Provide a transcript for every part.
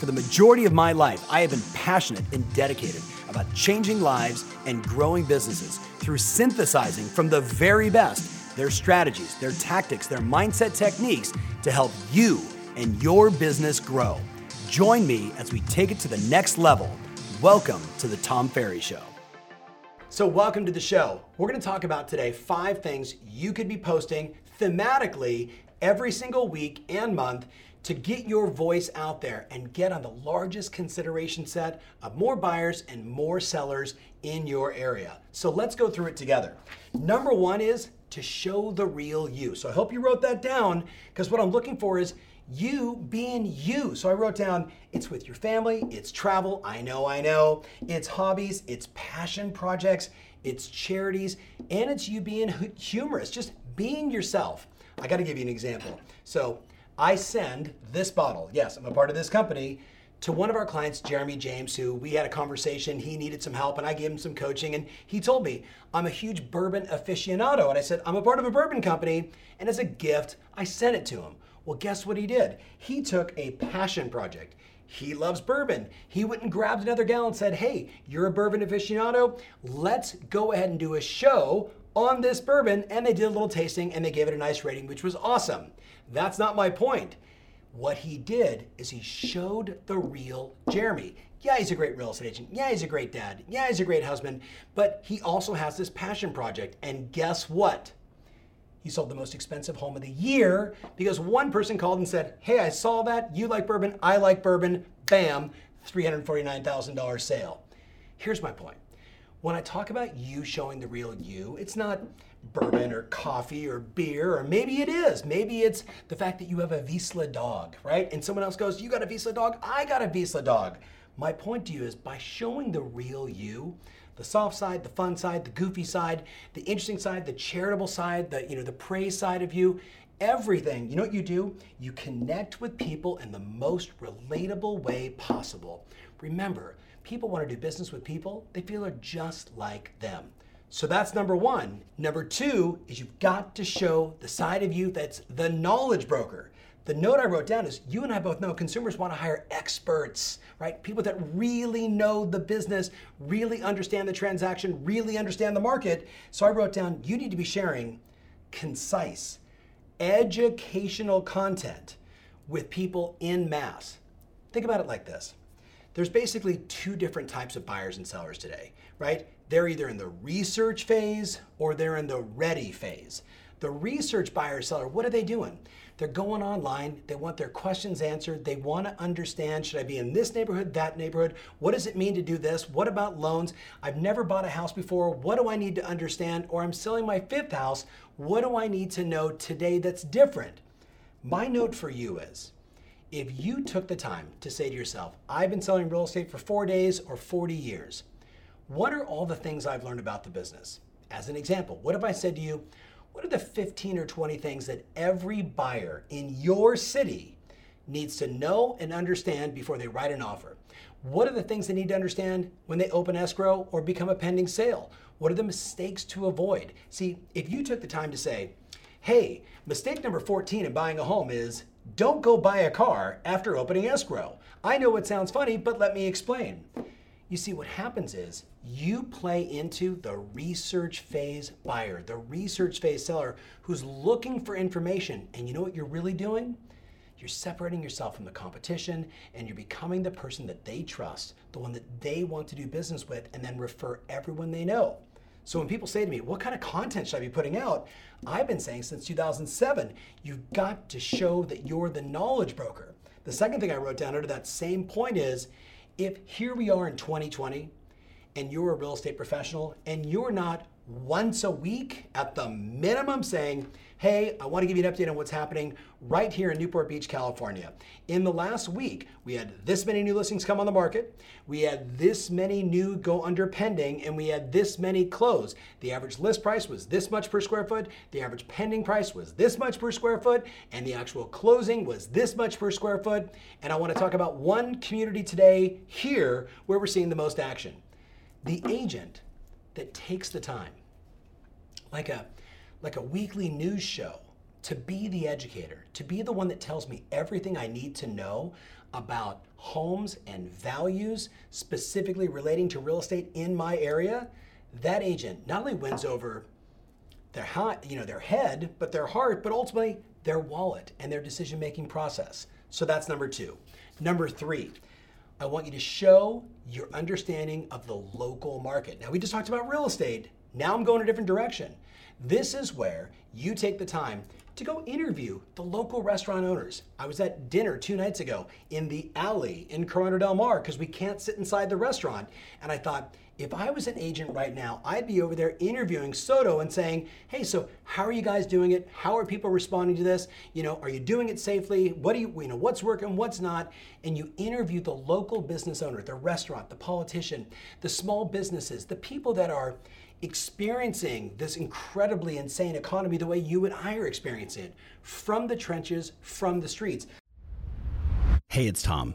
For the majority of my life, I have been passionate and dedicated about changing lives and growing businesses through synthesizing from the very best their strategies, their tactics, their mindset techniques to help you and your business grow. Join me as we take it to the next level. Welcome to the Tom Ferry Show. So, welcome to the show. We're going to talk about today five things you could be posting thematically every single week and month to get your voice out there and get on the largest consideration set of more buyers and more sellers in your area. So let's go through it together. Number one is to show the real you. So I hope you wrote that down because what I'm looking for is you being you. So I wrote down it's with your family, it's travel, I know, I know, it's hobbies, it's passion projects, it's charities, and it's you being humorous, just being yourself. I got to give you an example. So I send this bottle, yes, I'm a part of this company, to one of our clients, Jeremy James, who we had a conversation. He needed some help, and I gave him some coaching. And he told me, I'm a huge bourbon aficionado. And I said, I'm a part of a bourbon company. And as a gift, I sent it to him. Well, guess what he did? He took a passion project. He loves bourbon. He went and grabbed another gal and said, Hey, you're a bourbon aficionado. Let's go ahead and do a show on this bourbon. And they did a little tasting and they gave it a nice rating, which was awesome. That's not my point. What he did is he showed the real Jeremy. Yeah, he's a great real estate agent. Yeah, he's a great dad. Yeah, he's a great husband. But he also has this passion project. And guess what? He sold the most expensive home of the year because one person called and said, Hey, I saw that. You like bourbon. I like bourbon. Bam, $349,000 sale. Here's my point. When I talk about you showing the real you, it's not bourbon or coffee or beer, or maybe it is. Maybe it's the fact that you have a Vizsla dog, right? And someone else goes, You got a Vizsla dog? I got a Vizsla dog. My point to you is by showing the real you, the soft side, the fun side, the goofy side, the interesting side, the charitable side, the you know the praise side of you, everything. You know what you do? You connect with people in the most relatable way possible. Remember, people want to do business with people they feel are just like them. So that's number one. Number two is you've got to show the side of you that's the knowledge broker. The note I wrote down is you and I both know consumers want to hire experts, right? People that really know the business, really understand the transaction, really understand the market. So I wrote down you need to be sharing concise, educational content with people in mass. Think about it like this there's basically two different types of buyers and sellers today, right? They're either in the research phase or they're in the ready phase. The research buyer seller, what are they doing? They're going online, they want their questions answered, they want to understand should I be in this neighborhood, that neighborhood? What does it mean to do this? What about loans? I've never bought a house before. What do I need to understand? Or I'm selling my fifth house. What do I need to know today that's different? My note for you is if you took the time to say to yourself, I've been selling real estate for four days or 40 years, what are all the things I've learned about the business? As an example, what if I said to you, what are the 15 or 20 things that every buyer in your city needs to know and understand before they write an offer? What are the things they need to understand when they open escrow or become a pending sale? What are the mistakes to avoid? See, if you took the time to say, hey, mistake number 14 in buying a home is don't go buy a car after opening escrow. I know it sounds funny, but let me explain. You see, what happens is you play into the research phase buyer, the research phase seller who's looking for information. And you know what you're really doing? You're separating yourself from the competition and you're becoming the person that they trust, the one that they want to do business with, and then refer everyone they know. So when people say to me, What kind of content should I be putting out? I've been saying since 2007, you've got to show that you're the knowledge broker. The second thing I wrote down under that same point is if here we are in 2020 and you're a real estate professional and you're not once a week at the minimum saying, hey, I want to give you an update on what's happening right here in Newport Beach, California. In the last week, we had this many new listings come on the market, we had this many new go under pending, and we had this many close. The average list price was this much per square foot, the average pending price was this much per square foot, and the actual closing was this much per square foot. And I want to talk about one community today here where we're seeing the most action. The agent that takes the time, like a like a weekly news show to be the educator, to be the one that tells me everything I need to know about homes and values, specifically relating to real estate in my area, that agent not only wins over their you know their head, but their heart, but ultimately their wallet and their decision-making process. So that's number 2. Number 3, I want you to show your understanding of the local market. Now we just talked about real estate. Now I'm going a different direction. This is where you take the time to go interview the local restaurant owners. I was at dinner two nights ago in the alley in Corona Del Mar because we can't sit inside the restaurant. And I thought, if I was an agent right now, I'd be over there interviewing Soto and saying, hey, so how are you guys doing it? How are people responding to this? You know, are you doing it safely? What do you, you know, what's working, what's not? And you interview the local business owner, the restaurant, the politician, the small businesses, the people that are experiencing this incredibly insane economy the way you and I are experiencing it from the trenches, from the streets. Hey, it's Tom.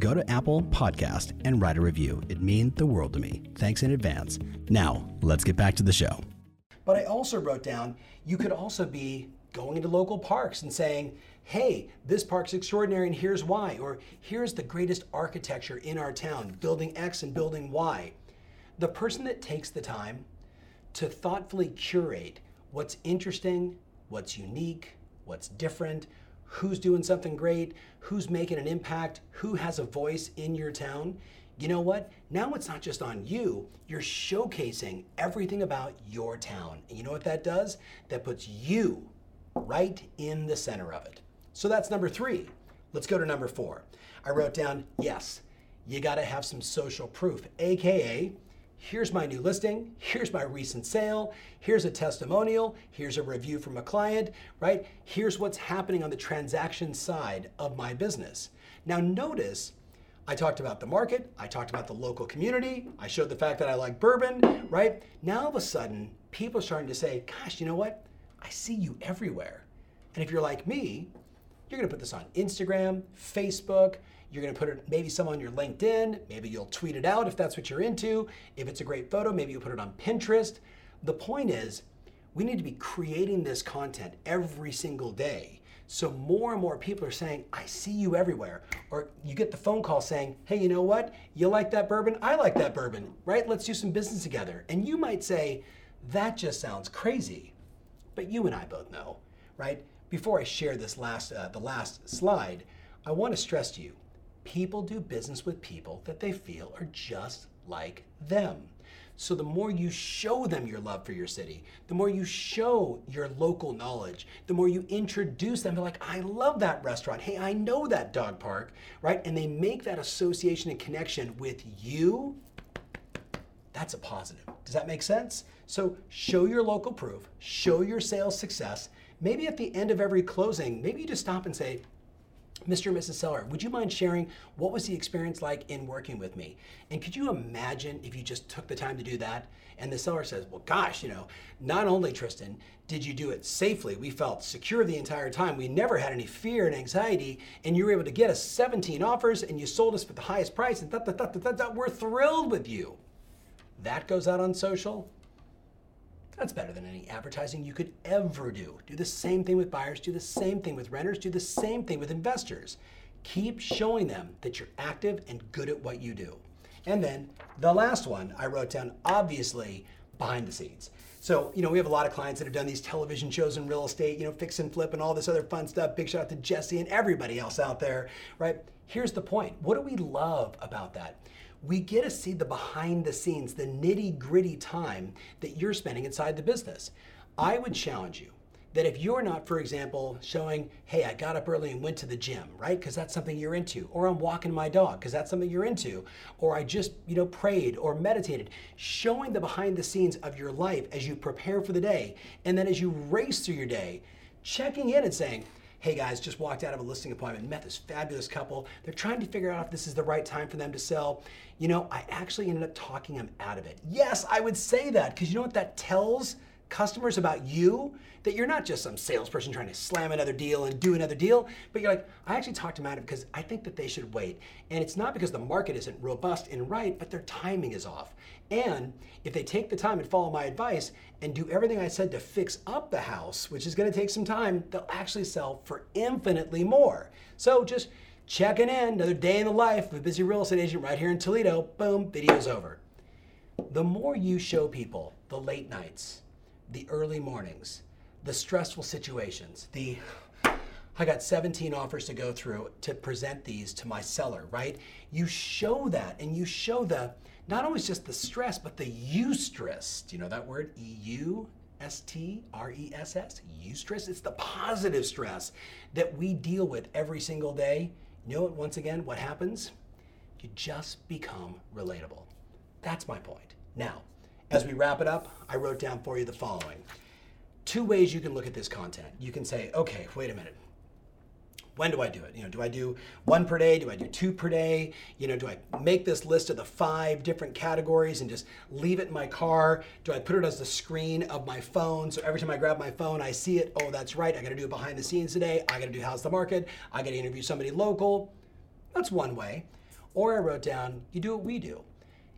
go to Apple Podcast and write a review. It means the world to me. Thanks in advance. Now, let's get back to the show. But I also wrote down you could also be going into local parks and saying, hey, this park's extraordinary and here's why, or here's the greatest architecture in our town, building X and building Y. The person that takes the time to thoughtfully curate what's interesting, what's unique, what's different, who's doing something great, who's making an impact, who has a voice in your town. You know what? Now it's not just on you, you're showcasing everything about your town. And you know what that does? That puts you right in the center of it. So that's number three. Let's go to number four. I wrote down yes, you got to have some social proof, AKA, here's my new listing, here's my recent sale, here's a testimonial, here's a review from a client, right? Here's what's happening on the transaction side of my business. Now, notice I talked about the market, I talked about the local community, I showed the fact that I like bourbon, right? Now, all of a sudden, people are starting to say, gosh, you know what? I see you everywhere. And if you're like me, you're gonna put this on Instagram, Facebook, you're going to put it maybe some on your LinkedIn. Maybe you'll tweet it out if that's what you're into. If it's a great photo, maybe you'll put it on Pinterest. The point is, we need to be creating this content every single day. So more and more people are saying, I see you everywhere. Or you get the phone call saying, hey, you know what? You like that bourbon? I like that bourbon, right? Let's do some business together. And you might say, that just sounds crazy. But you and I both know, right? Before I share this last, uh, the last slide, I want to stress to you, people do business with people that they feel are just like them. So the more you show them your love for your city, the more you show your local knowledge, the more you introduce them, they're like, I love that restaurant. Hey, I know that dog park, right? And they make that association and connection with you. That's a positive. Does that make sense? So show your local proof, show your sales success. Maybe at the end of every closing, maybe you just stop and say, Mr. and Mrs. Seller, would you mind sharing what was the experience like in working with me? And could you imagine if you just took the time to do that? And the seller says, Well, gosh, you know, not only, Tristan, did you do it safely, we felt secure the entire time. We never had any fear and anxiety, and you were able to get us 17 offers and you sold us for the highest price, and we're thrilled with you. That goes out on social. That's better than any advertising you could ever do. Do the same thing with buyers, do the same thing with renters, do the same thing with investors. Keep showing them that you're active and good at what you do. And then the last one I wrote down, obviously, behind the scenes. So, you know, we have a lot of clients that have done these television shows in real estate, you know, fix and flip and all this other fun stuff. Big shout out to Jesse and everybody else out there, right? Here's the point. What do we love about that? We get to see the behind the scenes, the nitty gritty time that you're spending inside the business. I would challenge you that if you're not, for example, showing, hey, I got up early and went to the gym, right? Because that's something you're into, or I'm walking my dog because that's something you're into, or I just, you know, prayed or meditated, showing the behind the scenes of your life as you prepare for the day, and then as you race through your day, checking in and saying, hey guys, just walked out of a listing appointment, met this fabulous couple. They're trying to figure out if this is the right time for them to sell. You know, I actually ended up talking them out of it. Yes, I would say that because you know what that tells customers about you that you're not just some salesperson trying to slam another deal and do another deal, but you're like, I actually talked to it because I think that they should wait. And it's not because the market isn't robust and right, but their timing is off. And if they take the time and follow my advice and do everything I said to fix up the house, which is to take some time, they'll actually sell for infinitely more. So just checking in, another day in the life of a busy real estate agent right here in Toledo. Boom, video's over. The more you show people the late nights, the early mornings, the stressful situations, the I got 17 offers to go through to present these to my seller, right? You show that and you show the not always just the stress, but the eustress. Do you know that word? E U S T R E S S? Eustress. It's the positive stress that we deal with every single day. You know it once again, what happens? You just become relatable. That's my point. Now, as we wrap it up, I wrote down for you the following. Two ways you can look at this content. You can say, okay, wait a minute. When do I do it? You know, do I do one per day? Do I do two per day? You know, do I make this list of the five different categories and just leave it in my car? Do I put it as the screen of my phone? So every time I grab my phone, I see it. Oh, that's right. I got to do it behind the scenes today. I got to do how's the market. I got to interview somebody local. That's one way. Or I wrote down, you do what we do.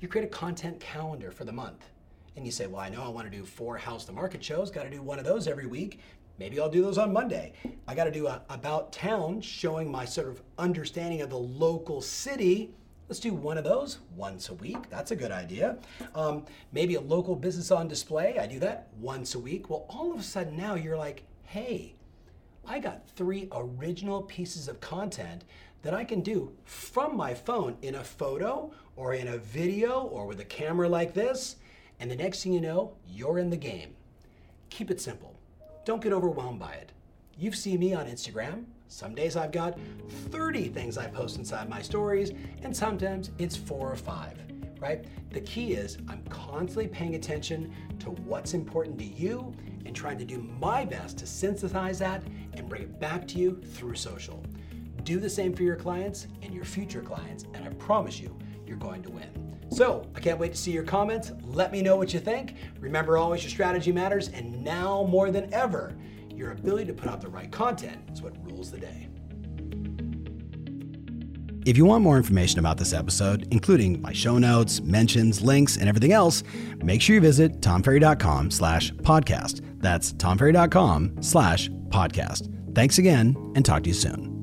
You create a content calendar for the month and you say, well, I know I want to do four house the market shows, got to do one of those every week. Maybe I'll do those on Monday. I got to do a about town showing my sort of understanding of the local city. Let's do one of those once a week. That's a good idea. Um, maybe a local business on display. I do that once a week. Well, all of a sudden now you're like, hey, I got three original pieces of content that I can do from my phone in a photo or in a video or with a camera like this and the next thing you know, you're in the game. Keep it simple. Don't get overwhelmed by it. You've seen me on Instagram. Some days I've got 30 things I post inside my stories, and sometimes it's four or five, right? The key is I'm constantly paying attention to what's important to you and trying to do my best to synthesize that and bring it back to you through social. Do the same for your clients and your future clients, and I promise you, you're going to win. So, I can't wait to see your comments. Let me know what you think. Remember, always your strategy matters, and now more than ever, your ability to put out the right content is what rules the day. If you want more information about this episode, including my show notes, mentions, links, and everything else, make sure you visit tomferry.com slash podcast. That's tomferry.com slash podcast. Thanks again, and talk to you soon.